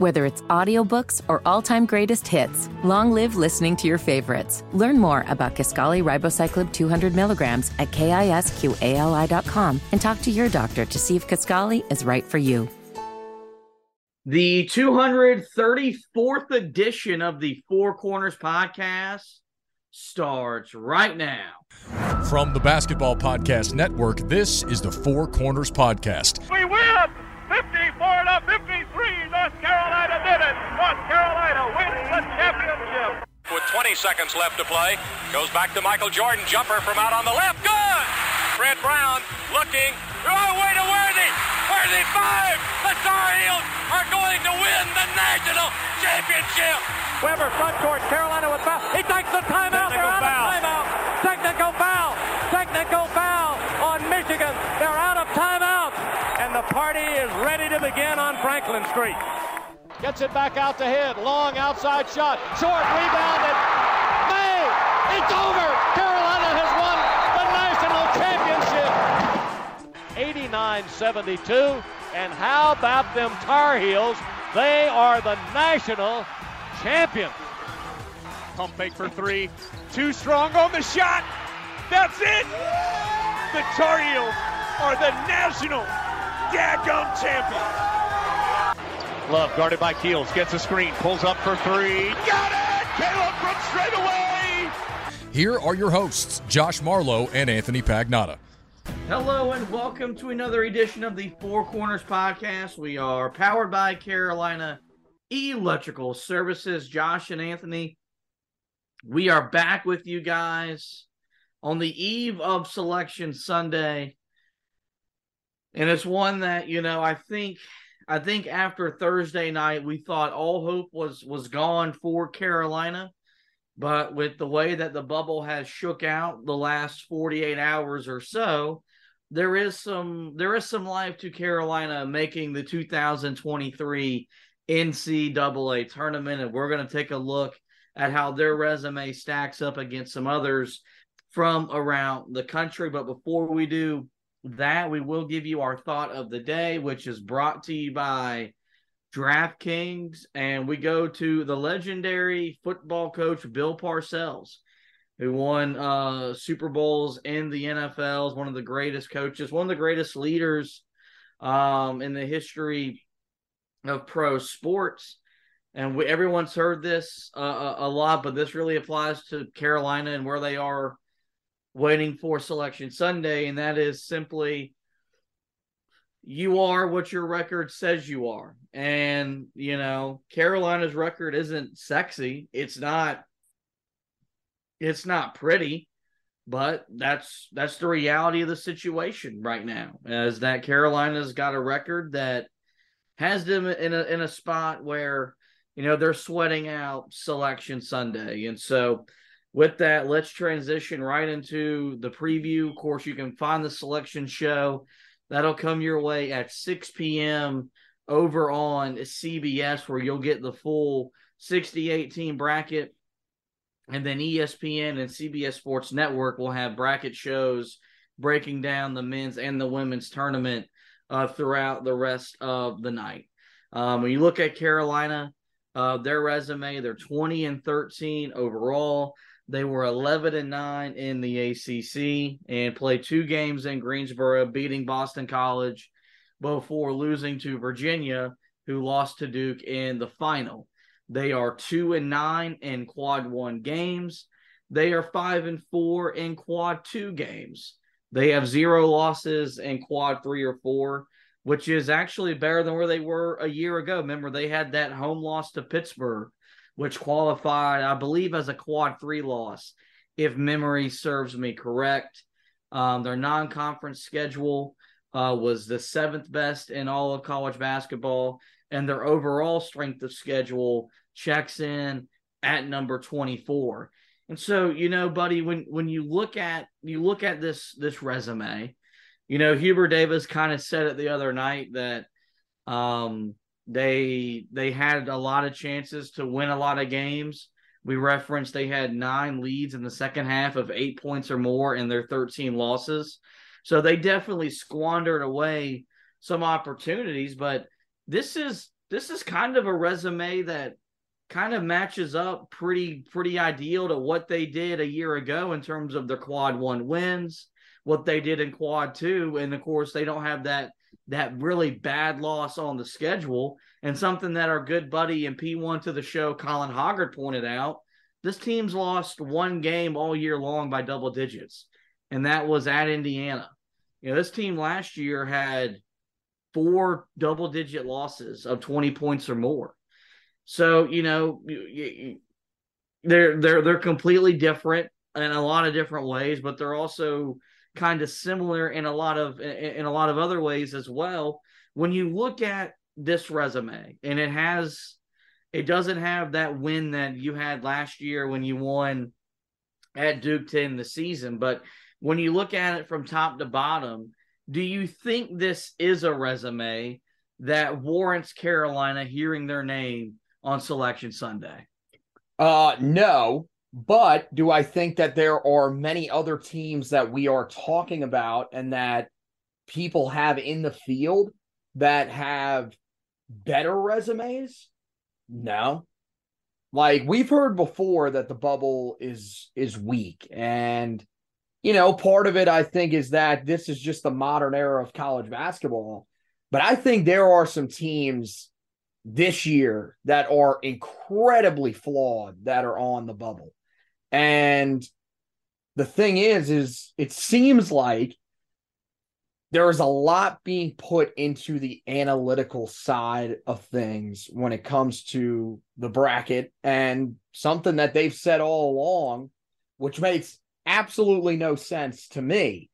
Whether it's audiobooks or all-time greatest hits, long live listening to your favorites. Learn more about Kisqali Ribociclib 200 milligrams at kisqali.com and talk to your doctor to see if Kisqali is right for you. The 234th edition of the Four Corners podcast starts right now. From the Basketball Podcast Network, this is the Four Corners Podcast. We win 54 to 53. North Carolina did it. North Carolina wins the championship. With 20 seconds left to play, goes back to Michael Jordan. Jumper from out on the left. Good. Fred Brown looking. Oh, way to Worthy. Worthy five. The Tar Heels are going to win the national championship. Webber front court. Carolina with foul. He takes the timeout. They're out foul. of timeout. Technical foul. Technical foul on Michigan. They're out of timeout. And the party is ready to begin on Franklin Street. Gets it back out to hit. Long outside shot. Short rebounded. May. It's over. Carolina has won the national championship. 89-72. And how about them Tar Heels? They are the national champions. Pump fake for three. Too strong on the shot. That's it. The Tar Heels are the national daggum champions. Love guarded by Keels. Gets a screen. Pulls up for three. Got it. Caleb from straight away. Here are your hosts, Josh Marlowe and Anthony Pagnotta. Hello and welcome to another edition of the Four Corners podcast. We are powered by Carolina Electrical Services. Josh and Anthony, we are back with you guys on the eve of Selection Sunday. And it's one that, you know, I think I think after Thursday night we thought all hope was was gone for Carolina. But with the way that the bubble has shook out the last 48 hours or so, there is some there is some life to Carolina making the 2023 NCAA tournament, and we're going to take a look at how their resume stacks up against some others from around the country. But before we do that, we will give you our thought of the day, which is brought to you by DraftKings, and we go to the legendary football coach Bill Parcells, who won uh, Super Bowls in the NFL, is one of the greatest coaches, one of the greatest leaders um, in the history of pro sports. And we, everyone's heard this uh, a, a lot, but this really applies to Carolina and where they are waiting for Selection Sunday, and that is simply you are what your record says you are. And, you know, Carolina's record isn't sexy. It's not it's not pretty, but that's that's the reality of the situation right now. Is that Carolina's got a record that has them in a in a spot where, you know, they're sweating out selection Sunday. And so with that, let's transition right into the preview. Of course, you can find the selection show That'll come your way at 6 p.m. over on CBS, where you'll get the full 68 team bracket. And then ESPN and CBS Sports Network will have bracket shows breaking down the men's and the women's tournament uh, throughout the rest of the night. Um, when you look at Carolina, uh, their resume, they're 20 and 13 overall. They were 11 and 9 in the ACC and played two games in Greensboro, beating Boston College before losing to Virginia, who lost to Duke in the final. They are 2 and 9 in quad 1 games. They are 5 and 4 in quad 2 games. They have zero losses in quad 3 or 4, which is actually better than where they were a year ago. Remember, they had that home loss to Pittsburgh which qualified, I believe, as a quad three loss, if memory serves me correct. Um, their non conference schedule uh, was the seventh best in all of college basketball, and their overall strength of schedule checks in at number 24. And so, you know, buddy, when when you look at you look at this this resume, you know, Hubert Davis kind of said it the other night that um they they had a lot of chances to win a lot of games. We referenced they had nine leads in the second half of eight points or more in their 13 losses. So they definitely squandered away some opportunities, but this is this is kind of a resume that kind of matches up pretty pretty ideal to what they did a year ago in terms of their quad one wins, what they did in quad two, and of course they don't have that that really bad loss on the schedule. And something that our good buddy and P1 to the show, Colin Hoggard, pointed out this team's lost one game all year long by double digits, and that was at Indiana. You know, this team last year had four double digit losses of 20 points or more. So, you know, they're they're they're completely different in a lot of different ways, but they're also kind of similar in a lot of in a lot of other ways as well. When you look at this resume and it has it doesn't have that win that you had last year when you won at Duke to end the season, but when you look at it from top to bottom, do you think this is a resume that warrants Carolina hearing their name on Selection Sunday? Uh, no. But do I think that there are many other teams that we are talking about and that people have in the field that have better resumes? No. Like we've heard before that the bubble is is weak and you know, part of it I think is that this is just the modern era of college basketball. But I think there are some teams this year that are incredibly flawed that are on the bubble. And the thing is, is it seems like there is a lot being put into the analytical side of things when it comes to the bracket and something that they've said all along, which makes absolutely no sense to me,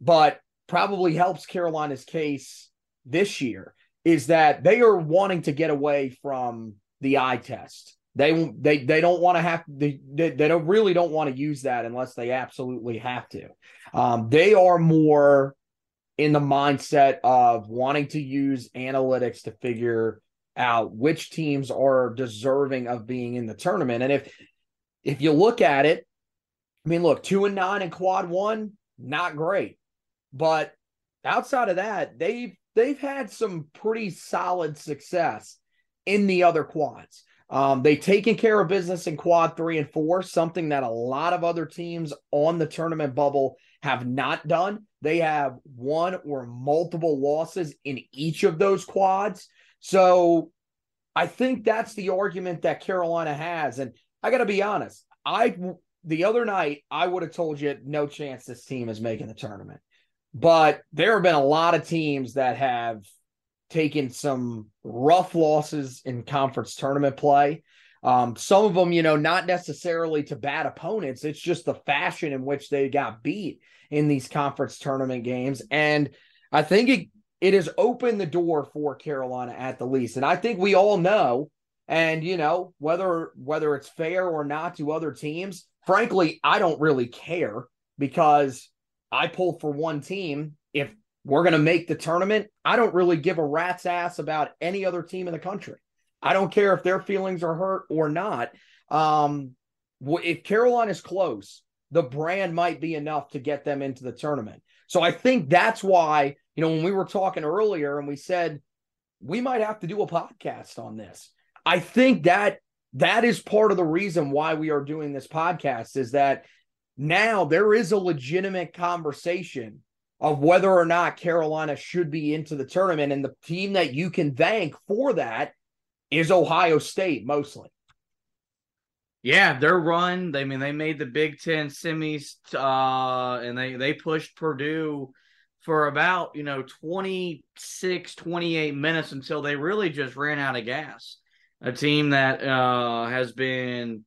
but probably helps Carolina's case this year is that they are wanting to get away from the eye test. They they they don't want to have they, they, they don't really don't want to use that unless they absolutely have to. Um, they are more in the mindset of wanting to use analytics to figure out which teams are deserving of being in the tournament. And if if you look at it, I mean, look, two and nine in quad one, not great. But outside of that, they've they've had some pretty solid success in the other quads. Um, they've taken care of business in quad three and four, something that a lot of other teams on the tournament bubble have not done. They have one or multiple losses in each of those quads. So I think that's the argument that Carolina has. And I got to be honest, I the other night I would have told you no chance this team is making the tournament. But there have been a lot of teams that have taken some rough losses in conference tournament play. Um, some of them, you know, not necessarily to bad opponents. It's just the fashion in which they got beat in these conference tournament games. And I think it it has opened the door for Carolina at the least. And I think we all know, and you know, whether whether it's fair or not to other teams, frankly, I don't really care because I pull for one team. If we're going to make the tournament, I don't really give a rat's ass about any other team in the country. I don't care if their feelings are hurt or not. Um, if is close, the brand might be enough to get them into the tournament. So I think that's why, you know, when we were talking earlier and we said we might have to do a podcast on this, I think that that is part of the reason why we are doing this podcast is that now there is a legitimate conversation of whether or not Carolina should be into the tournament. And the team that you can thank for that is Ohio State mostly. Yeah, their run. I mean, they made the Big Ten semis, uh, and they they pushed Purdue for about you know 26, 28 minutes until they really just ran out of gas. A team that uh, has been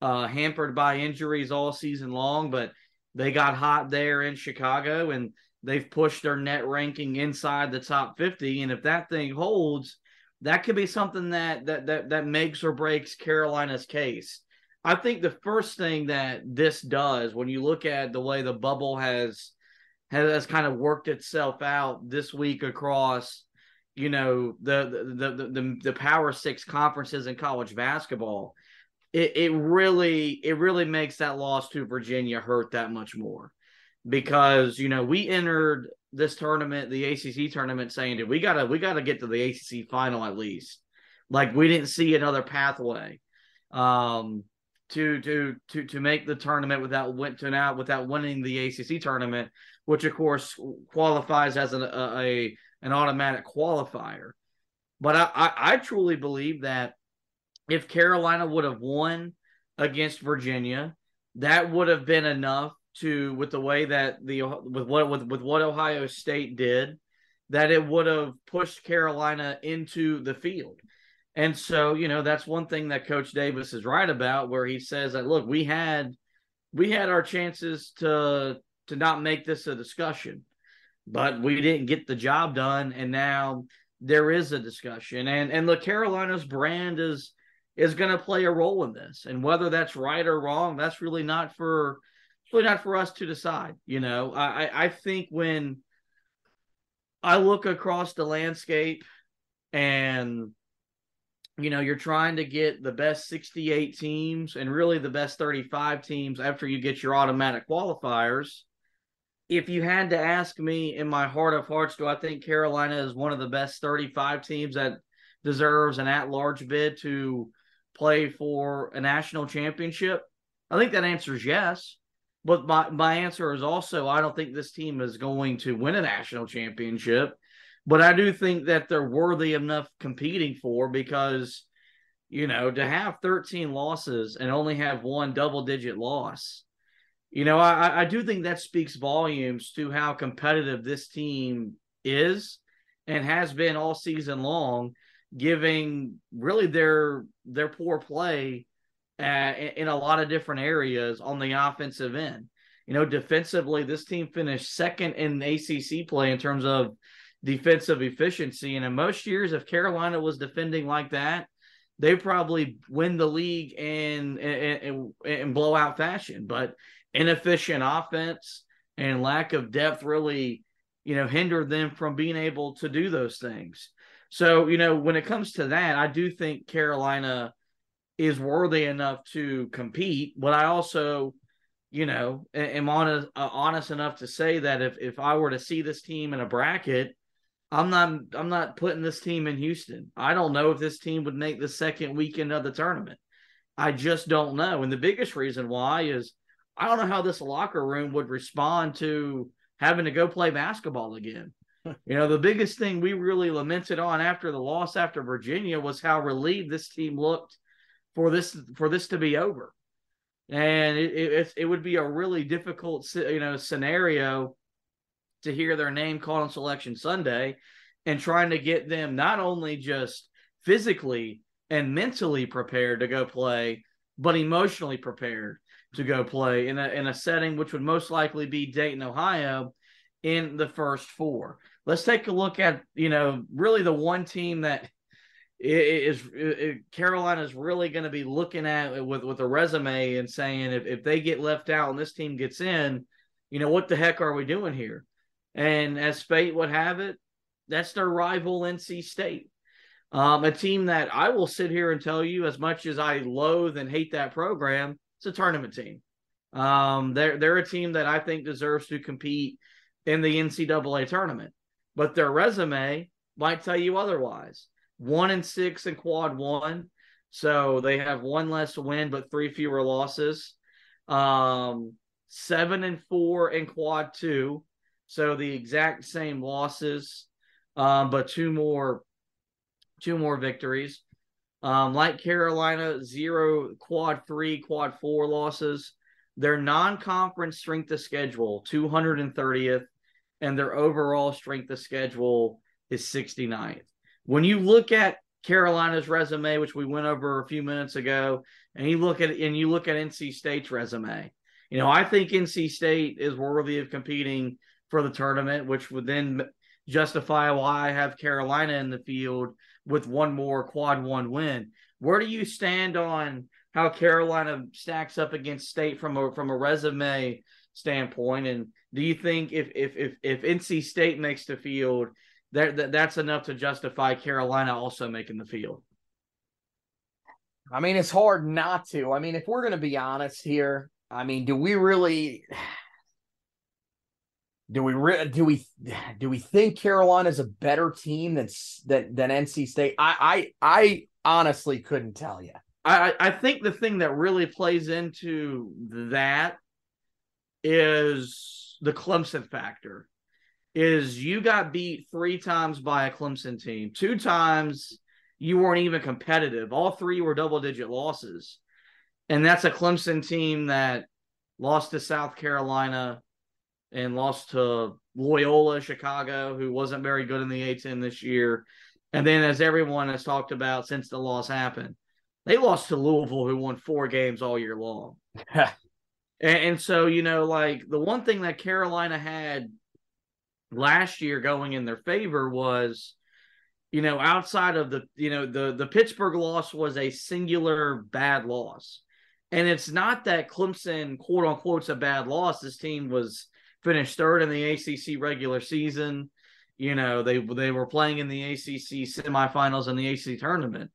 uh, hampered by injuries all season long, but they got hot there in Chicago, and they've pushed their net ranking inside the top fifty. And if that thing holds, that could be something that that that that makes or breaks Carolina's case I think the first thing that this does when you look at the way the bubble has has, kind of worked itself out this week across you know the the the the, the power six conferences in college basketball it, it really it really makes that loss to virginia hurt that much more because you know we entered this tournament the acc tournament saying that we gotta we gotta get to the acc final at least Like we didn't see another pathway um, to to to to make the tournament without went to out without winning the ACC tournament, which of course qualifies as an a, a an automatic qualifier. But I, I, I truly believe that if Carolina would have won against Virginia, that would have been enough to with the way that the with what with, with what Ohio State did, that it would have pushed Carolina into the field. And so, you know, that's one thing that Coach Davis is right about, where he says that look, we had we had our chances to to not make this a discussion, but we didn't get the job done, and now there is a discussion. And and the Carolina's brand is is going to play a role in this, and whether that's right or wrong, that's really not for really not for us to decide. You know, I I think when I look across the landscape and you know, you're trying to get the best 68 teams and really the best 35 teams after you get your automatic qualifiers. If you had to ask me in my heart of hearts, do I think Carolina is one of the best 35 teams that deserves an at large bid to play for a national championship? I think that answer is yes. But my, my answer is also I don't think this team is going to win a national championship but I do think that they're worthy enough competing for because, you know, to have 13 losses and only have one double digit loss, you know, I, I do think that speaks volumes to how competitive this team is and has been all season long, giving really their their poor play uh, in a lot of different areas on the offensive end. You know, defensively, this team finished second in ACC play in terms of defensive efficiency. And in most years, if Carolina was defending like that, they probably win the league in, in, in blowout fashion. But inefficient offense and lack of depth really, you know, hindered them from being able to do those things. So, you know, when it comes to that, I do think Carolina is worthy enough to compete. But I also, you know, am honest, uh, honest enough to say that if, if I were to see this team in a bracket I'm not I'm not putting this team in Houston. I don't know if this team would make the second weekend of the tournament. I just don't know. And the biggest reason why is I don't know how this locker room would respond to having to go play basketball again. you know, the biggest thing we really lamented on after the loss after Virginia was how relieved this team looked for this for this to be over. And it it, it would be a really difficult you know scenario to hear their name called on selection Sunday and trying to get them not only just physically and mentally prepared to go play, but emotionally prepared to go play in a in a setting which would most likely be Dayton, Ohio, in the first four. Let's take a look at you know really the one team that is, is Carolina is really going to be looking at with with a resume and saying if if they get left out and this team gets in, you know what the heck are we doing here? And as fate would have it, that's their rival NC State. Um, a team that I will sit here and tell you, as much as I loathe and hate that program, it's a tournament team. Um, they're they're a team that I think deserves to compete in the NCAA tournament, but their resume might tell you otherwise. One and six in quad one, so they have one less win but three fewer losses. Um, seven and four in quad two, so the exact same losses, um, but two more, two more victories. Um, like Carolina, zero quad three, quad four losses. Their non-conference strength of schedule, 230th, and their overall strength of schedule is 69th. When you look at Carolina's resume, which we went over a few minutes ago, and you look at and you look at NC State's resume, you know, I think NC State is worthy of competing for the tournament, which would then justify why I have Carolina in the field with one more quad one win. Where do you stand on how Carolina stacks up against State from a from a resume standpoint? And do you think if if if if NC State makes the field, that, that that's enough to justify Carolina also making the field? I mean, it's hard not to. I mean, if we're going to be honest here, I mean, do we really do we re- do we do we think Carolina is a better team than than than NC State? I I I honestly couldn't tell you. I, I think the thing that really plays into that is the Clemson factor. Is you got beat three times by a Clemson team. Two times you weren't even competitive. All three were double digit losses. And that's a Clemson team that lost to South Carolina and lost to Loyola Chicago, who wasn't very good in the A10 this year. And then, as everyone has talked about since the loss happened, they lost to Louisville, who won four games all year long. and, and so, you know, like the one thing that Carolina had last year going in their favor was, you know, outside of the, you know, the the Pittsburgh loss was a singular bad loss. And it's not that Clemson, quote unquote, a bad loss. This team was finished third in the ACC regular season. You know, they they were playing in the ACC semifinals and the ACC tournament.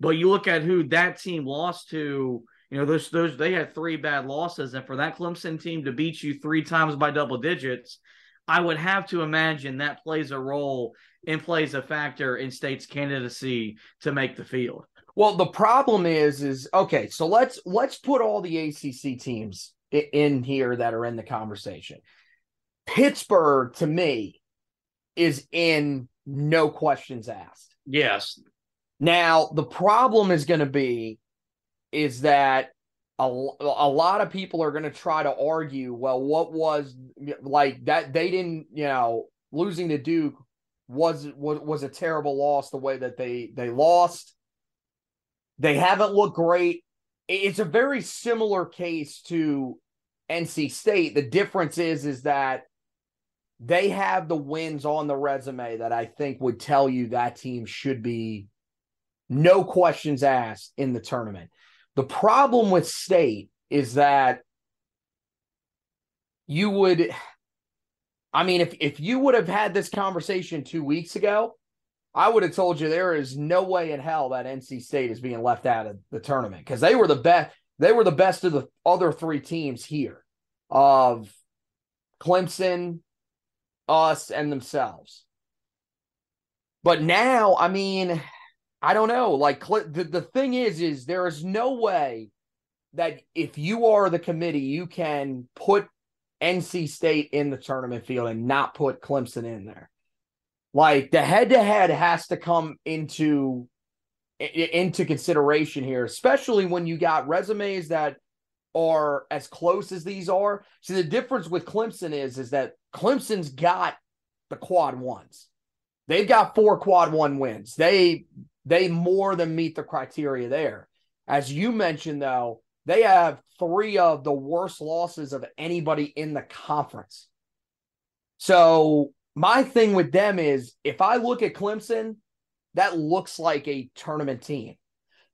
But you look at who that team lost to, you know, those those they had three bad losses, and for that Clemson team to beat you three times by double digits, I would have to imagine that plays a role and plays a factor in state's candidacy to make the field. Well, the problem is, is okay. So let's let's put all the ACC teams in here that are in the conversation. Pittsburgh, to me, is in no questions asked. Yes. Now, the problem is going to be is that a, a lot of people are going to try to argue, well, what was like that they didn't, you know, losing to Duke was was was a terrible loss the way that they they lost. They haven't looked great. It's a very similar case to NC State. The difference is is that they have the wins on the resume that I think would tell you that team should be no questions asked in the tournament. The problem with state is that you would I mean if if you would have had this conversation 2 weeks ago, I would have told you there is no way in hell that NC State is being left out of the tournament because they were the best they were the best of the other three teams here of Clemson, us and themselves. But now, I mean, I don't know. Like the, the thing is, is there is no way that if you are the committee, you can put NC State in the tournament field and not put Clemson in there. Like the head to head has to come into into consideration here, especially when you got resumes that are as close as these are. See, the difference with Clemson is is that Clemson's got the quad ones. They've got four quad one wins. They they more than meet the criteria there. As you mentioned, though, they have three of the worst losses of anybody in the conference. So my thing with them is if I look at Clemson, that looks like a tournament team.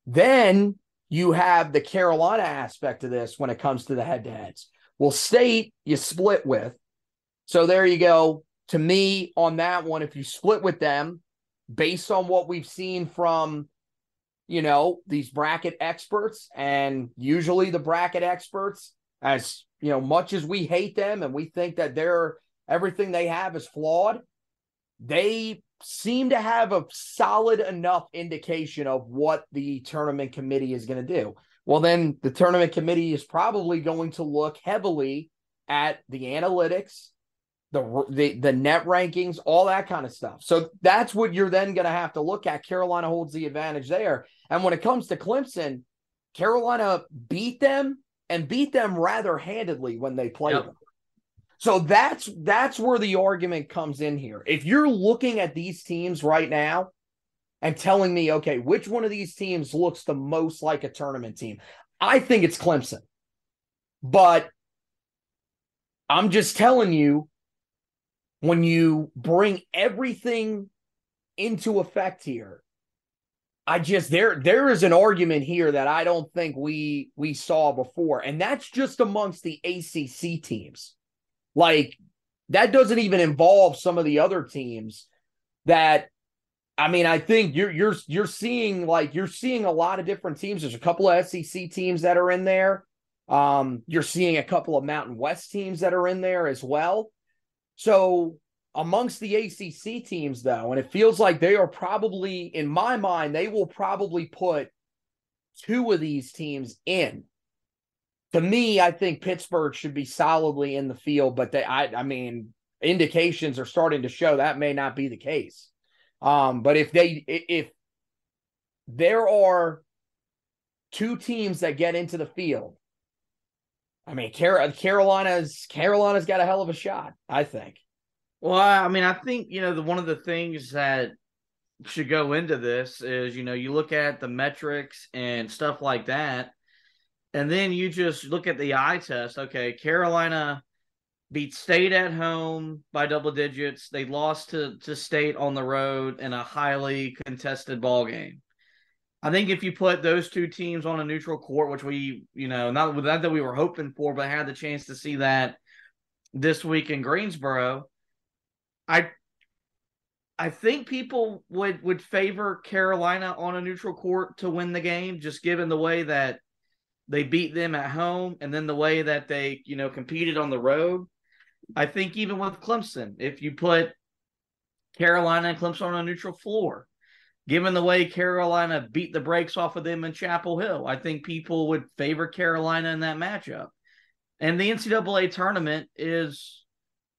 Then you have the Carolina aspect of this when it comes to the head to heads. Well, state you split with. So there you go. To me, on that one, if you split with them, based on what we've seen from, you know, these bracket experts, and usually the bracket experts, as you know, much as we hate them and we think that they're everything they have is flawed, they seem to have a solid enough indication of what the tournament committee is going to do. Well, then the tournament committee is probably going to look heavily at the analytics, the the the net rankings, all that kind of stuff. So that's what you're then going to have to look at. Carolina holds the advantage there. And when it comes to Clemson, Carolina beat them and beat them rather handedly when they played yep. them. So that's that's where the argument comes in here. If you're looking at these teams right now and telling me, okay, which one of these teams looks the most like a tournament team? I think it's Clemson. But I'm just telling you, when you bring everything into effect here, I just there there is an argument here that I don't think we we saw before, and that's just amongst the ACC teams. Like that doesn't even involve some of the other teams that I mean, I think you're you're you're seeing like you're seeing a lot of different teams. There's a couple of SEC teams that are in there. Um, you're seeing a couple of Mountain West teams that are in there as well. So amongst the ACC teams, though, and it feels like they are probably, in my mind, they will probably put two of these teams in. To me, I think Pittsburgh should be solidly in the field, but they, I, I mean, indications are starting to show that may not be the case. Um, but if they, if there are two teams that get into the field, I mean, Carolina's Carolina's got a hell of a shot, I think. Well, I mean, I think you know the one of the things that should go into this is you know you look at the metrics and stuff like that, and then you just look at the eye test. Okay, Carolina beat State at home by double digits. They lost to to State on the road in a highly contested ball game. I think if you put those two teams on a neutral court, which we, you know, not, that we were hoping for, but had the chance to see that this week in Greensboro, I I think people would would favor Carolina on a neutral court to win the game, just given the way that they beat them at home and then the way that they, you know, competed on the road. I think even with Clemson, if you put Carolina and Clemson on a neutral floor, given the way Carolina beat the brakes off of them in Chapel Hill, I think people would favor Carolina in that matchup. And the NCAA tournament is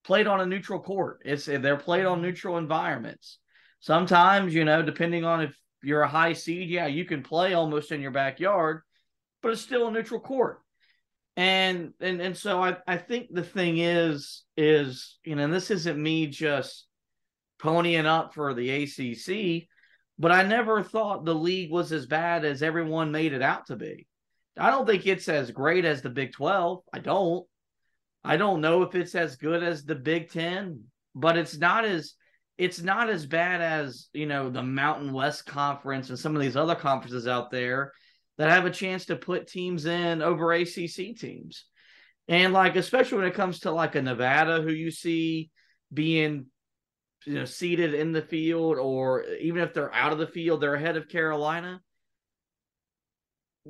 played on a neutral court. It's they're played on mm-hmm. neutral environments. Sometimes, you know, depending on if you're a high seed, yeah, you can play almost in your backyard, but it's still a neutral court. And and and so I, I think the thing is is you know this isn't me just ponying up for the ACC, but I never thought the league was as bad as everyone made it out to be. I don't think it's as great as the Big 12. I don't. I don't know if it's as good as the Big Ten, but it's not as it's not as bad as you know the Mountain West Conference and some of these other conferences out there that have a chance to put teams in over ACC teams. And like especially when it comes to like a Nevada who you see being you know seated in the field or even if they're out of the field they're ahead of Carolina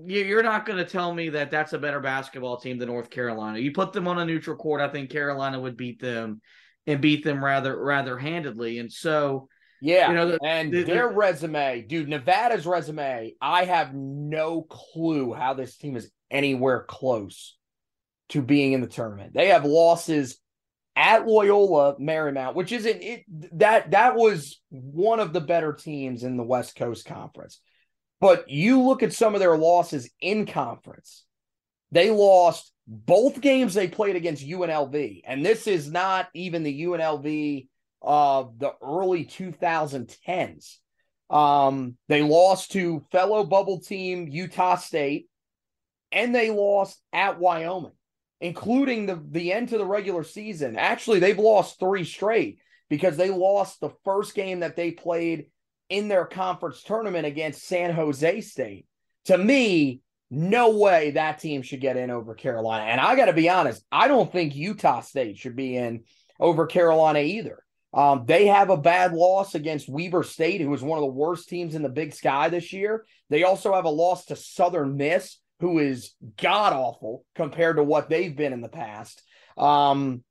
you're not going to tell me that that's a better basketball team than North Carolina. You put them on a neutral court, I think Carolina would beat them and beat them rather rather handedly. And so, yeah, you know, the, and the, their the, resume, dude, Nevada's resume, I have no clue how this team is anywhere close to being in the tournament. They have losses at Loyola Marymount, which isn't it that that was one of the better teams in the West Coast Conference. But you look at some of their losses in conference. They lost both games they played against UNLV. And this is not even the UNLV of the early 2010s. Um, they lost to fellow bubble team Utah State, and they lost at Wyoming, including the, the end to the regular season. Actually, they've lost three straight because they lost the first game that they played in their conference tournament against San Jose State. To me, no way that team should get in over Carolina. And I got to be honest, I don't think Utah State should be in over Carolina either. Um, they have a bad loss against Weber State, who is one of the worst teams in the Big Sky this year. They also have a loss to Southern Miss, who is god awful compared to what they've been in the past. Um,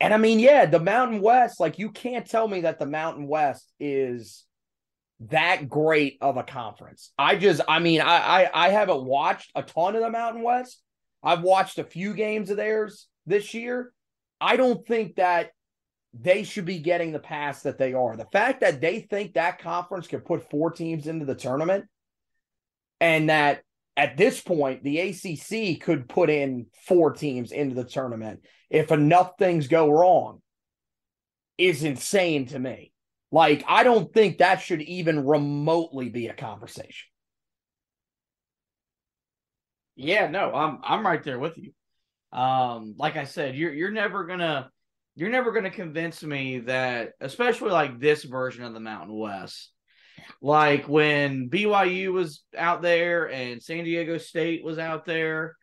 and I mean, yeah, the Mountain West, like you can't tell me that the Mountain West is that great of a conference. I just, I mean, I, I, I haven't watched a ton of the Mountain West. I've watched a few games of theirs this year. I don't think that they should be getting the pass that they are. The fact that they think that conference could put four teams into the tournament and that at this point the ACC could put in four teams into the tournament if enough things go wrong is insane to me. Like, I don't think that should even remotely be a conversation. Yeah, no, I'm I'm right there with you. Um, like I said, you're you're never gonna you're never gonna convince me that, especially like this version of the Mountain West, like when BYU was out there and San Diego State was out there,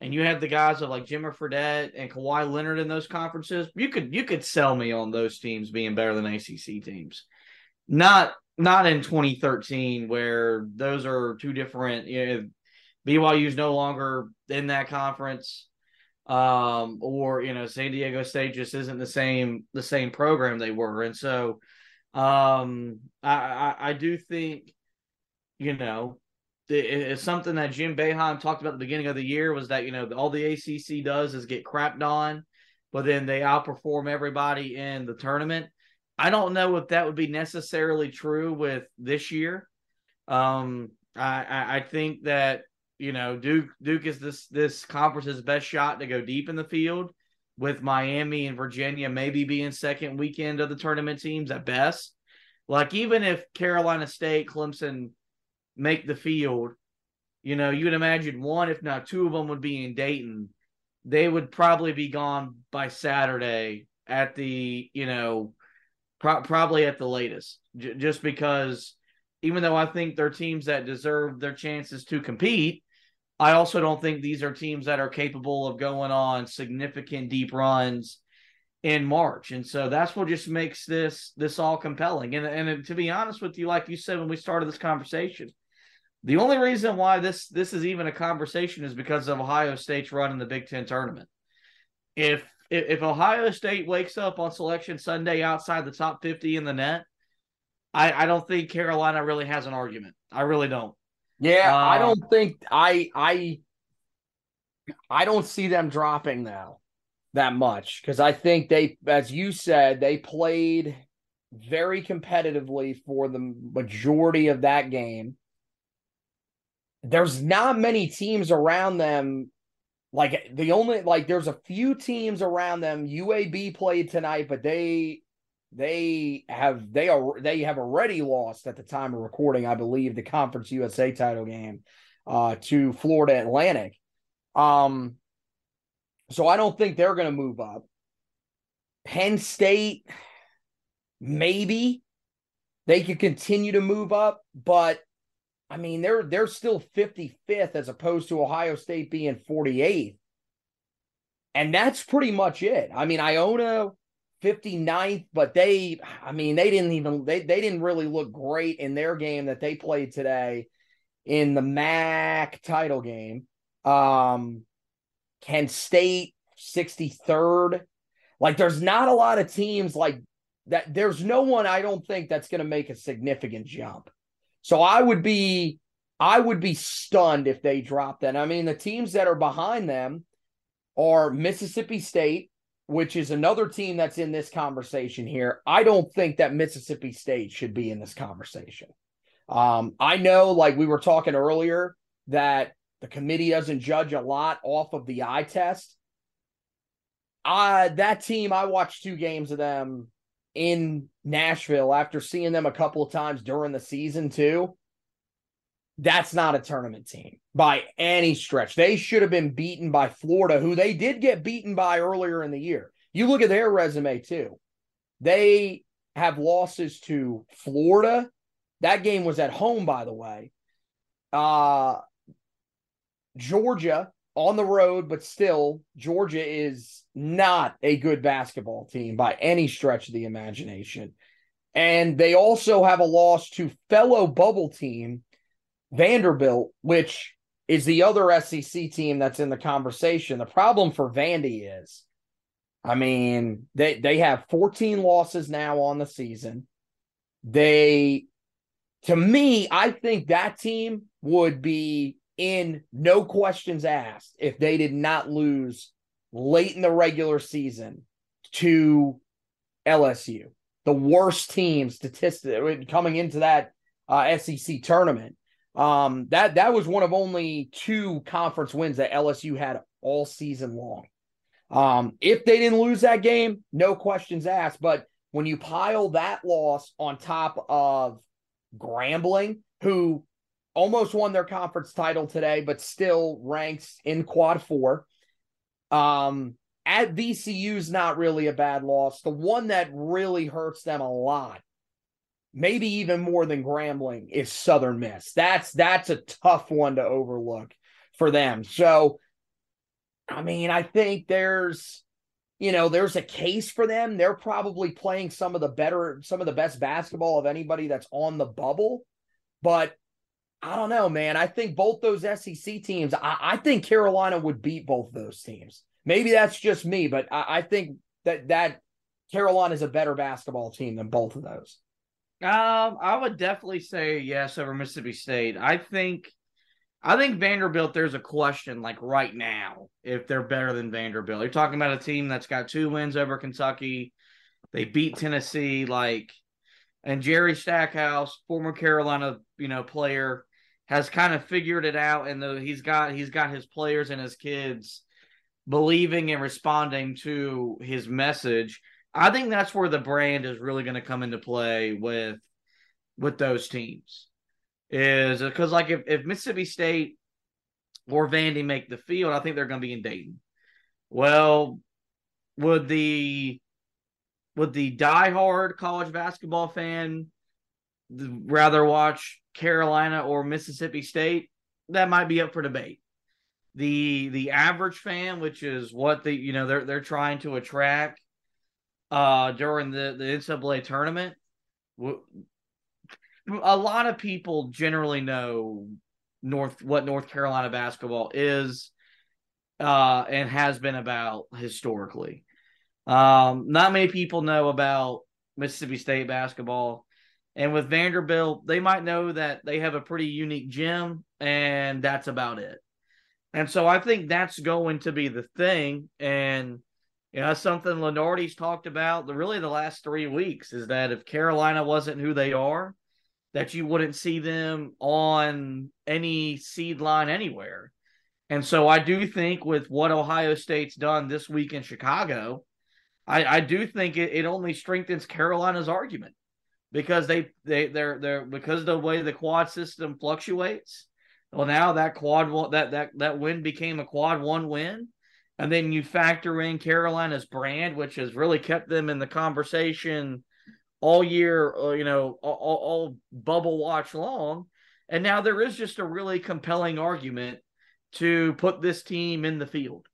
and you had the guys of like Jimmer Fredette and Kawhi Leonard in those conferences, you could you could sell me on those teams being better than ACC teams. Not not in 2013 where those are two different. You know, BYU's no longer in that conference. um, or you know, San Diego State just isn't the same the same program they were, and so um, I, I, I do think you know it's something that Jim Boeheim talked about at the beginning of the year was that you know all the ACC does is get crapped on, but then they outperform everybody in the tournament. I don't know if that would be necessarily true with this year. Um, I, I, I think that you know Duke Duke is this this conference's best shot to go deep in the field, with Miami and Virginia maybe being second weekend of the tournament teams at best. Like even if Carolina State, Clemson make the field, you know, you would imagine one, if not two of them, would be in Dayton. They would probably be gone by Saturday at the, you know, pro- probably at the latest, j- just because even though I think they're teams that deserve their chances to compete, I also don't think these are teams that are capable of going on significant deep runs in March. And so that's what just makes this this all compelling. And and to be honest with you, like you said when we started this conversation, the only reason why this this is even a conversation is because of Ohio State's run in the Big Ten tournament. If if, Ohio State wakes up on Selection Sunday outside the top fifty in the net, I, I don't think Carolina really has an argument. I really don't. Yeah, I um, don't think I I I don't see them dropping now that much because I think they, as you said, they played very competitively for the majority of that game there's not many teams around them. Like the only like there's a few teams around them. UAB played tonight, but they they have they are they have already lost at the time of recording, I believe, the Conference USA title game uh to Florida Atlantic. Um so I don't think they're gonna move up. Penn State, maybe they could continue to move up, but I mean, they're they're still 55th as opposed to Ohio State being 48th. And that's pretty much it. I mean, Iona 59th, but they I mean, they didn't even they they didn't really look great in their game that they played today in the MAC title game. Um Kent State 63rd. Like there's not a lot of teams like that there's no one I don't think that's going to make a significant jump. So I would be I would be stunned if they dropped that. I mean, the teams that are behind them are Mississippi State, which is another team that's in this conversation here. I don't think that Mississippi State should be in this conversation. Um, I know, like we were talking earlier, that the committee doesn't judge a lot off of the eye test. Uh, that team, I watched two games of them in Nashville after seeing them a couple of times during the season too. That's not a tournament team by any stretch. They should have been beaten by Florida, who they did get beaten by earlier in the year. You look at their resume too. They have losses to Florida. That game was at home, by the way. Uh Georgia, on the road, but still, Georgia is not a good basketball team by any stretch of the imagination. And they also have a loss to fellow bubble team Vanderbilt, which is the other SEC team that's in the conversation. The problem for Vandy is, I mean, they they have 14 losses now on the season. They to me, I think that team would be in no questions asked if they did not lose late in the regular season to LSU, the worst team statistic coming into that uh, SEC tournament. Um, that that was one of only two conference wins that LSU had all season long. Um, if they didn't lose that game, no questions asked. But when you pile that loss on top of Grambling, who almost won their conference title today, but still ranks in quad four. Um, at VCU's not really a bad loss. The one that really hurts them a lot, maybe even more than Grambling, is Southern Miss. That's that's a tough one to overlook for them. So, I mean, I think there's you know, there's a case for them. They're probably playing some of the better, some of the best basketball of anybody that's on the bubble. But I don't know, man. I think both those SEC teams, I, I, think Carolina would beat both of those teams. maybe that's just me, but I, I think that that Carolina is a better basketball team than both of those. Um, I would definitely say yes over Mississippi State. I think, I think Vanderbilt. There's a question like right now if they're better than Vanderbilt. You're talking about a team that's got two wins over Kentucky. They beat Tennessee, like, and Jerry Stackhouse, former Carolina, you know, player, has kind of figured it out, and the, he's got he's got his players and his kids believing and responding to his message. I think that's where the brand is really going to come into play with with those teams. Is because like if, if Mississippi State or Vandy make the field, I think they're going to be in Dayton. Well, would the would the diehard college basketball fan rather watch Carolina or Mississippi State? That might be up for debate. The the average fan, which is what the you know they're they're trying to attract uh during the the NCAA tournament, a lot of people generally know North what North Carolina basketball is uh and has been about historically. Um, not many people know about Mississippi State basketball. And with Vanderbilt, they might know that they have a pretty unique gym, and that's about it. And so I think that's going to be the thing. And you know, something Lunardi's talked about the really the last three weeks is that if Carolina wasn't who they are, that you wouldn't see them on any seed line anywhere. And so I do think with what Ohio State's done this week in Chicago, I, I do think it, it only strengthens Carolina's argument because they they they're they're because the way the quad system fluctuates. Well, now that quad one that that that win became a quad one win, and then you factor in Carolina's brand, which has really kept them in the conversation all year, uh, you know, all, all bubble watch long. And now there is just a really compelling argument to put this team in the field.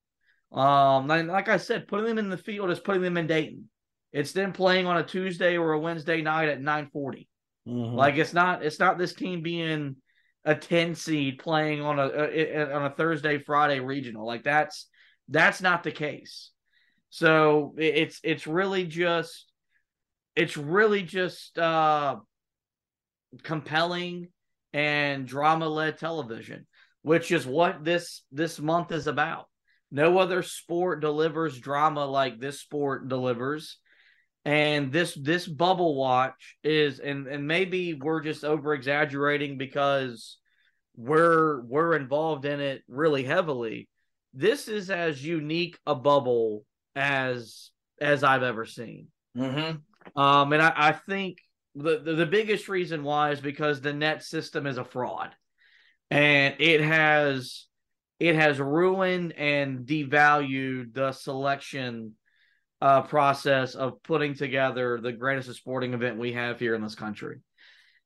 Um, like I said, putting them in the field is putting them in Dayton. It's them playing on a Tuesday or a Wednesday night at 940. Mm-hmm. Like it's not it's not this team being a 10 seed playing on a, a, on a Thursday Friday regional. Like that's that's not the case. So it's it's really just it's really just uh compelling and drama led television, which is what this this month is about. No other sport delivers drama like this sport delivers. And this this bubble watch is and and maybe we're just over exaggerating because we're we're involved in it really heavily. This is as unique a bubble as as I've ever seen. Mm-hmm. Um, and I, I think the, the the biggest reason why is because the net system is a fraud, and it has it has ruined and devalued the selection uh, process of putting together the greatest sporting event we have here in this country.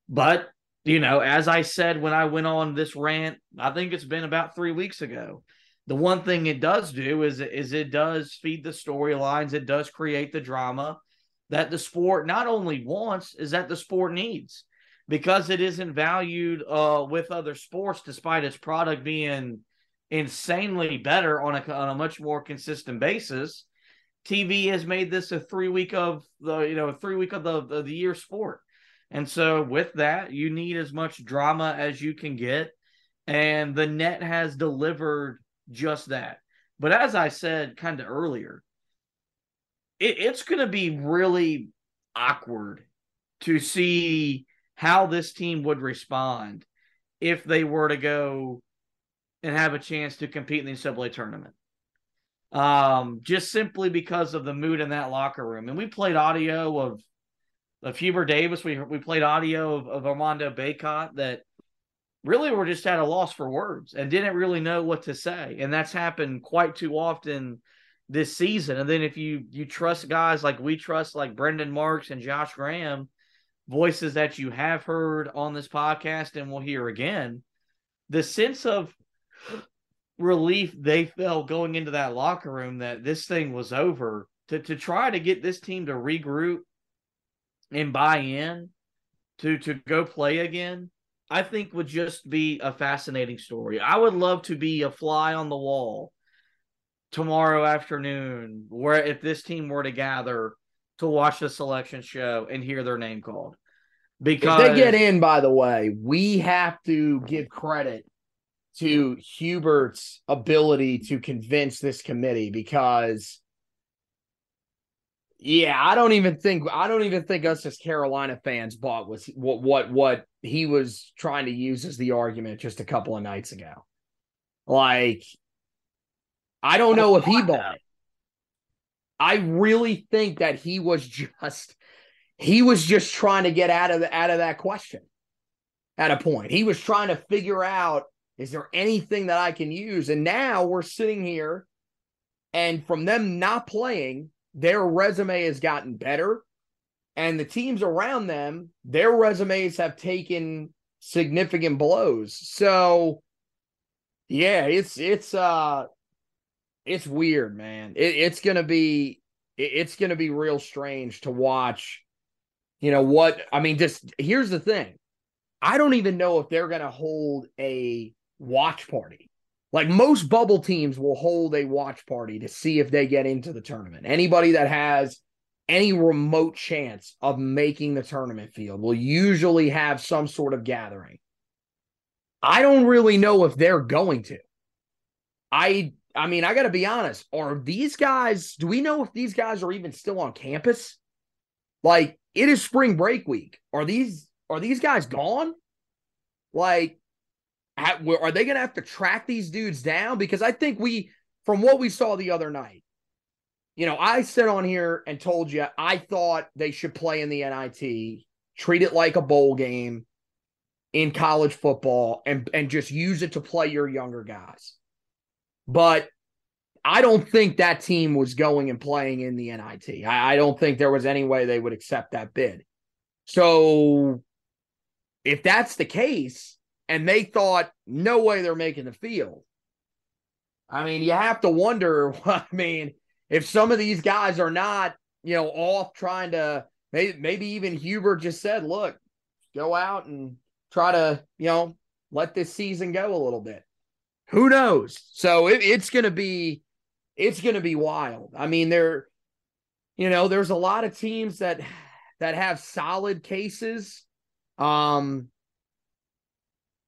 But, you know, as I said when I went on this rant, I think it's been about three weeks ago. The one thing it does do is, is it does feed the storylines, it does create the drama that the sport not only wants, is that the sport needs because it isn't valued uh, with other sports despite its product being insanely better on a on a much more consistent basis. TV has made this a three week of the you know three week of the of the year sport, and so with that you need as much drama as you can get, and the net has delivered just that. But as I said kind of earlier, it, it's going to be really awkward to see how this team would respond if they were to go and have a chance to compete in the NCAA tournament. Um, just simply because of the mood in that locker room. And we played audio of of Hubert Davis. We we played audio of, of Armando Bacot that really were just at a loss for words and didn't really know what to say. And that's happened quite too often this season. And then if you you trust guys like we trust, like Brendan Marks and Josh Graham, voices that you have heard on this podcast and will hear again, the sense of relief they felt going into that locker room that this thing was over to, to try to get this team to regroup and buy in to to go play again i think would just be a fascinating story i would love to be a fly on the wall tomorrow afternoon where if this team were to gather to watch the selection show and hear their name called. Because if they get in, by the way, we have to give credit to Hubert's ability to convince this committee because yeah, I don't even think I don't even think us as Carolina fans bought was what what what he was trying to use as the argument just a couple of nights ago. Like I don't know if he bought it. I really think that he was just he was just trying to get out of out of that question at a point. He was trying to figure out is there anything that I can use? And now we're sitting here and from them not playing, their resume has gotten better and the teams around them, their resumes have taken significant blows. So yeah, it's it's uh it's weird, man. It, it's gonna be it, it's gonna be real strange to watch. You know what? I mean, just here's the thing. I don't even know if they're gonna hold a watch party. Like most bubble teams will hold a watch party to see if they get into the tournament. Anybody that has any remote chance of making the tournament field will usually have some sort of gathering. I don't really know if they're going to. I I mean, I got to be honest. Are these guys, do we know if these guys are even still on campus? Like, it is spring break week. Are these are these guys gone? Like are they going to have to track these dudes down because I think we from what we saw the other night. You know, I said on here and told you I thought they should play in the NIT, treat it like a bowl game in college football and and just use it to play your younger guys. But I don't think that team was going and playing in the NIT. I, I don't think there was any way they would accept that bid. So if that's the case, and they thought no way they're making the field. I mean, you have to wonder. I mean, if some of these guys are not, you know, off trying to maybe maybe even Hubert just said, "Look, go out and try to, you know, let this season go a little bit." Who knows? So it, it's going to be it's going to be wild. I mean, there you know, there's a lot of teams that that have solid cases. Um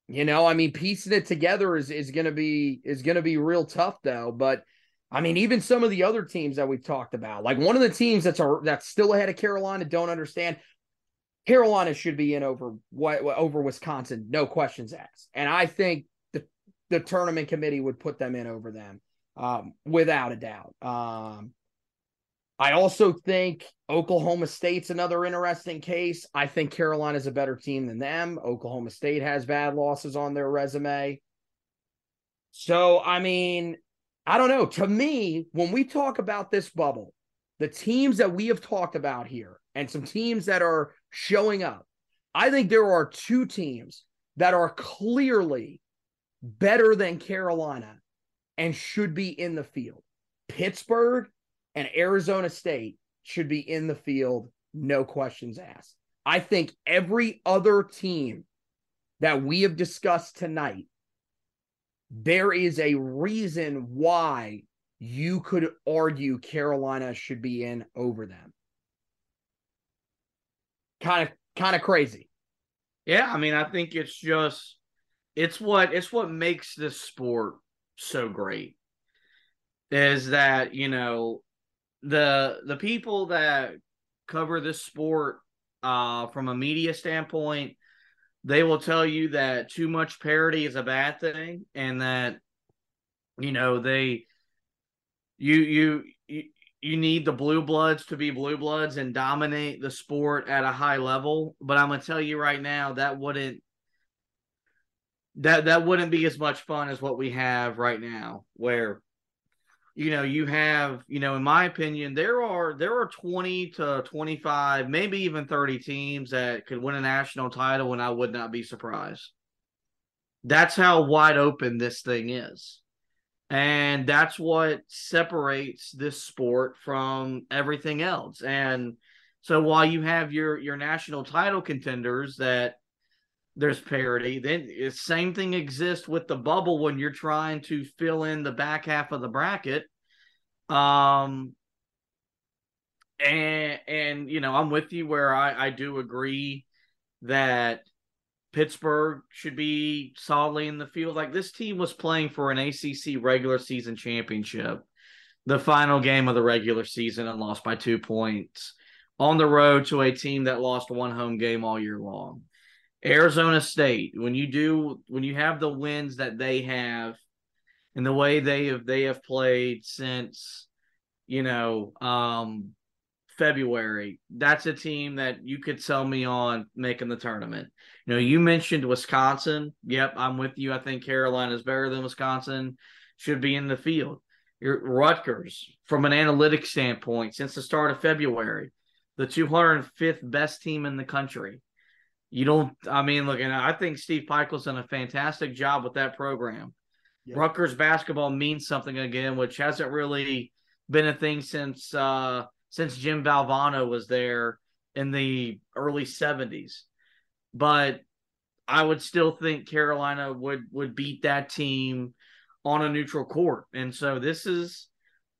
you know, I mean, piecing it together is is going to be is going to be real tough though. But I mean, even some of the other teams that we've talked about, like one of the teams that's a, that's still ahead of Carolina, don't understand. Carolina should be in over what over Wisconsin, no questions asked. And I think the the tournament committee would put them in over them, um, without a doubt. Um, I also think Oklahoma State's another interesting case. I think Carolina's a better team than them. Oklahoma State has bad losses on their resume. So, I mean, I don't know. To me, when we talk about this bubble, the teams that we have talked about here and some teams that are showing up, I think there are two teams that are clearly better than Carolina and should be in the field Pittsburgh and Arizona State should be in the field, no questions asked. I think every other team that we have discussed tonight, there is a reason why you could argue Carolina should be in over them. Kind of kind of crazy. Yeah, I mean, I think it's just it's what it's what makes this sport so great is that, you know, the the people that cover this sport uh, from a media standpoint, they will tell you that too much parity is a bad thing, and that you know they you you you, you need the blue bloods to be blue bloods and dominate the sport at a high level. But I'm gonna tell you right now that wouldn't that that wouldn't be as much fun as what we have right now, where you know you have you know in my opinion there are there are 20 to 25 maybe even 30 teams that could win a national title and i would not be surprised. That's how wide open this thing is. And that's what separates this sport from everything else. And so while you have your your national title contenders that there's parity. Then the same thing exists with the bubble when you're trying to fill in the back half of the bracket. Um, and and you know, I'm with you where I I do agree that Pittsburgh should be solidly in the field. Like this team was playing for an ACC regular season championship, the final game of the regular season, and lost by two points on the road to a team that lost one home game all year long. Arizona State, when you do when you have the wins that they have and the way they have they have played since you know um February, that's a team that you could sell me on making the tournament. You know, you mentioned Wisconsin. Yep, I'm with you. I think Carolina is better than Wisconsin. Should be in the field. Rutgers, from an analytics standpoint, since the start of February, the 205th best team in the country. You don't, I mean, look, and I think Steve Pikiell's done a fantastic job with that program. Yep. Rutgers basketball means something again, which hasn't really been a thing since uh since Jim Valvano was there in the early 70s. But I would still think Carolina would would beat that team on a neutral court. And so this is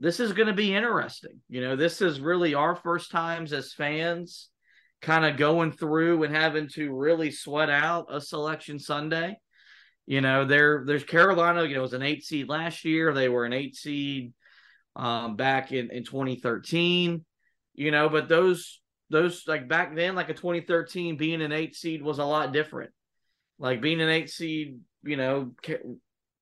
this is going to be interesting. You know, this is really our first times as fans kind of going through and having to really sweat out a selection Sunday. You know, there there's Carolina, you know, was an eight seed last year. They were an eight seed um, back in, in 2013. You know, but those those like back then, like a 2013 being an eight seed was a lot different. Like being an eight seed, you know,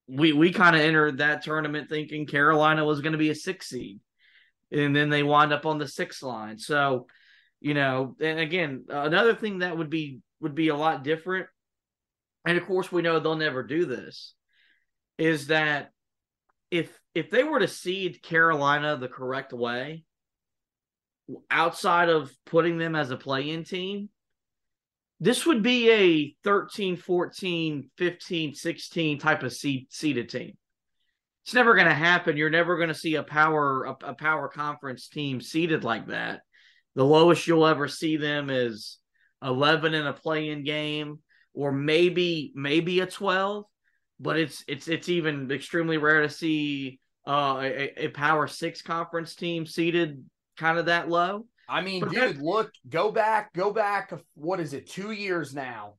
we we kind of entered that tournament thinking Carolina was going to be a six seed, and then they wind up on the six line. So, you know, and again, another thing that would be would be a lot different and of course we know they'll never do this, is that if if they were to seed Carolina the correct way, outside of putting them as a play-in team, this would be a 13, 14, 15, 16 type of seed, seeded team. It's never going to happen. You're never going to see a power a, a power conference team seeded like that. The lowest you'll ever see them is 11 in a play-in game or maybe maybe a 12 but it's it's it's even extremely rare to see uh, a, a power six conference team seeded kind of that low. I mean but dude look go back go back what is it two years now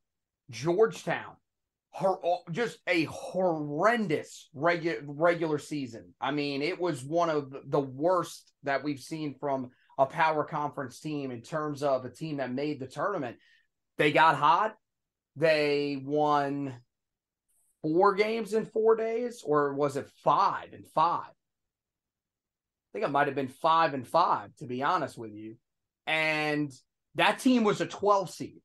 georgetown her, just a horrendous regular regular season. I mean it was one of the worst that we've seen from a power conference team in terms of a team that made the tournament they got hot they won four games in four days, or was it five and five? I think it might have been five and five, to be honest with you. And that team was a 12 seed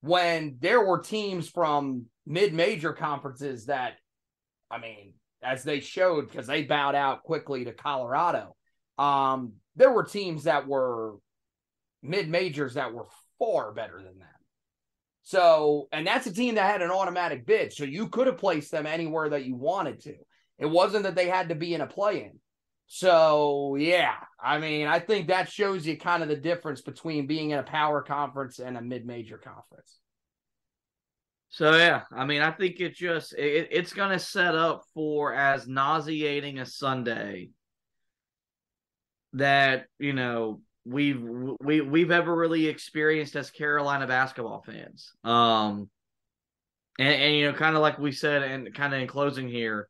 when there were teams from mid major conferences that, I mean, as they showed, because they bowed out quickly to Colorado, um, there were teams that were mid majors that were far better than that. So, and that's a team that had an automatic bid. So you could have placed them anywhere that you wanted to. It wasn't that they had to be in a play in. So, yeah, I mean, I think that shows you kind of the difference between being in a power conference and a mid major conference. So, yeah, I mean, I think it just, it, it's going to set up for as nauseating a Sunday that, you know, we've we we've ever really experienced as Carolina basketball fans. Um, and, and you know, kind of like we said, and kind of in closing here,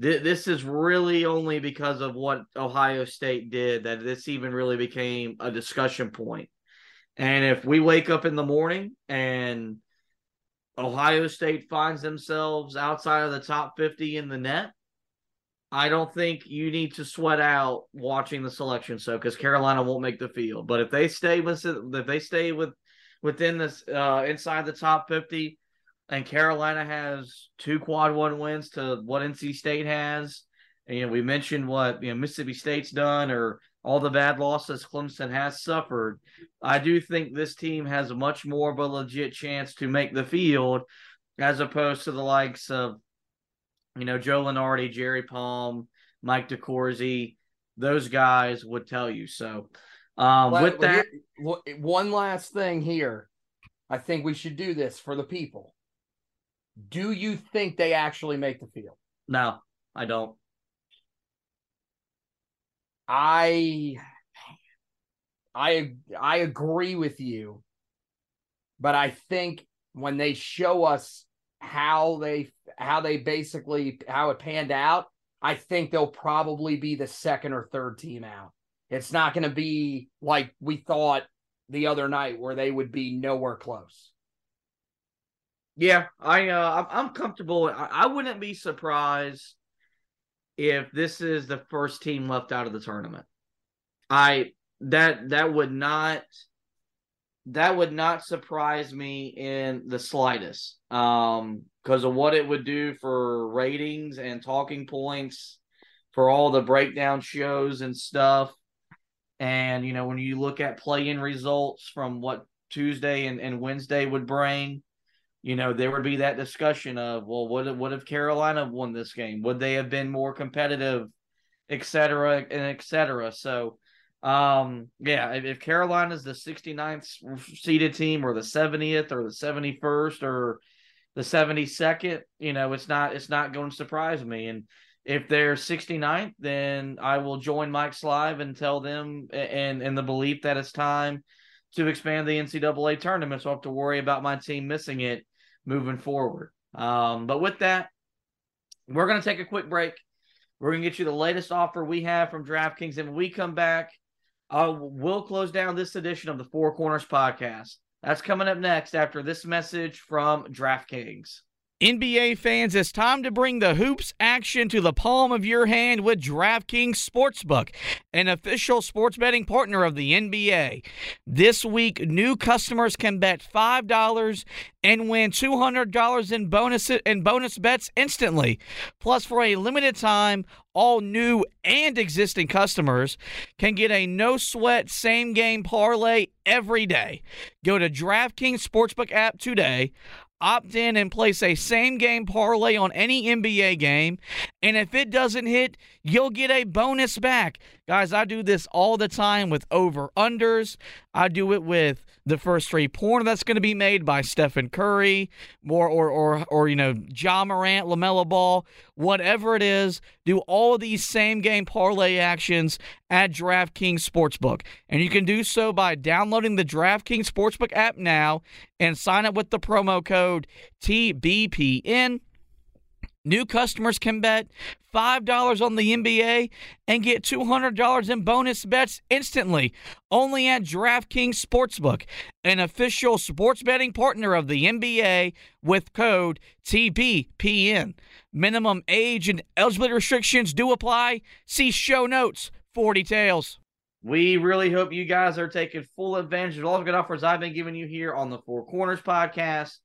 th- this is really only because of what Ohio State did that this even really became a discussion point. And if we wake up in the morning and Ohio State finds themselves outside of the top 50 in the net, I don't think you need to sweat out watching the selection so because Carolina won't make the field. But if they stay with if they stay with within this uh, inside the top fifty, and Carolina has two quad one wins to what NC State has, and you know, we mentioned what you know Mississippi State's done or all the bad losses Clemson has suffered. I do think this team has much more of a legit chance to make the field as opposed to the likes of you know, Joe Lunardi, Jerry Palm, Mike DeCourcy, those guys would tell you. So, um, well, with that, well, one last thing here. I think we should do this for the people. Do you think they actually make the field? No, I don't. I I I agree with you. But I think when they show us how they how they basically how it panned out, I think they'll probably be the second or third team out. It's not going to be like we thought the other night where they would be nowhere close. Yeah, I uh, I'm comfortable. I, I wouldn't be surprised if this is the first team left out of the tournament. I that that would not that would not surprise me in the slightest. Um, because of what it would do for ratings and talking points for all the breakdown shows and stuff. And you know, when you look at play-in results from what Tuesday and, and Wednesday would bring, you know, there would be that discussion of, well, what what if Carolina won this game? Would they have been more competitive, et cetera, and et cetera? So um, yeah, if, if Carolina's the 69th seeded team or the 70th or the 71st or the 72nd, you know, it's not it's not going to surprise me. And if they're 69th, then I will join Mike's live and tell them and and the belief that it's time to expand the NCAA tournament. So I have to worry about my team missing it moving forward. Um, but with that, we're going to take a quick break. We're going to get you the latest offer we have from DraftKings. And when we come back, uh, we'll close down this edition of the Four Corners podcast. That's coming up next after this message from DraftKings. NBA fans, it's time to bring the hoops action to the palm of your hand with DraftKings Sportsbook, an official sports betting partner of the NBA. This week, new customers can bet $5 and win $200 in bonus and bonus bets instantly. Plus, for a limited time, all new and existing customers can get a no sweat same game parlay every day. Go to DraftKings Sportsbook app today opt in and place a same game parlay on any NBA game. And if it doesn't hit, you'll get a bonus back. Guys, I do this all the time with over unders. I do it with the first three pointer that's going to be made by Stephen Curry, or or or you know Ja Morant, LaMelo Ball, whatever it is. Do all of these same game parlay actions at DraftKings Sportsbook, and you can do so by downloading the DraftKings Sportsbook app now and sign up with the promo code TBPN. New customers can bet $5 on the NBA and get $200 in bonus bets instantly only at DraftKings Sportsbook, an official sports betting partner of the NBA with code TBPN. Minimum age and eligibility restrictions do apply. See show notes for details. We really hope you guys are taking full advantage of all the good offers I've been giving you here on the Four Corners podcast.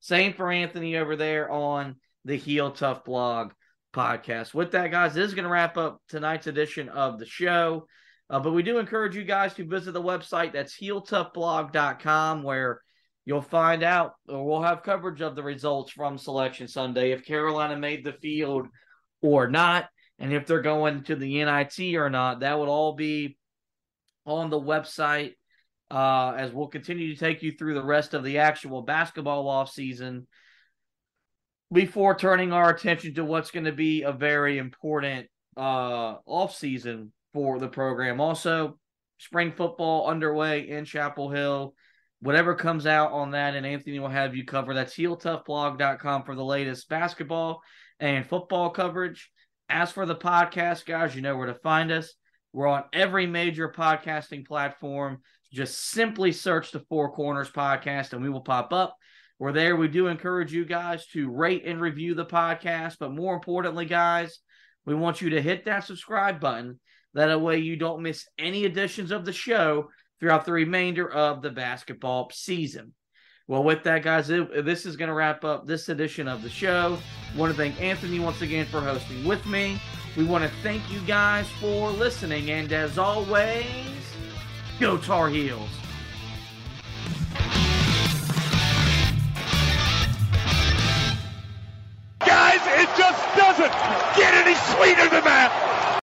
Same for Anthony over there on the Heel Tough blog podcast. With that, guys, this is going to wrap up tonight's edition of the show. Uh, but we do encourage you guys to visit the website. That's heeltoughblog.com, where you'll find out, or we'll have coverage of the results from Selection Sunday, if Carolina made the field or not, and if they're going to the NIT or not. That would all be on the website uh, as we'll continue to take you through the rest of the actual basketball off season before turning our attention to what's going to be a very important uh off season for the program. Also, spring football underway in Chapel Hill. Whatever comes out on that, and Anthony will have you cover. That's heeltoughblog.com for the latest basketball and football coverage. As for the podcast, guys, you know where to find us. We're on every major podcasting platform. Just simply search the Four Corners Podcast and we will pop up. We're there. We do encourage you guys to rate and review the podcast. But more importantly, guys, we want you to hit that subscribe button. That way you don't miss any editions of the show throughout the remainder of the basketball season. Well, with that, guys, this is going to wrap up this edition of the show. I want to thank Anthony once again for hosting with me. We want to thank you guys for listening. And as always, go Tar Heels. doesn't get any sweeter than that.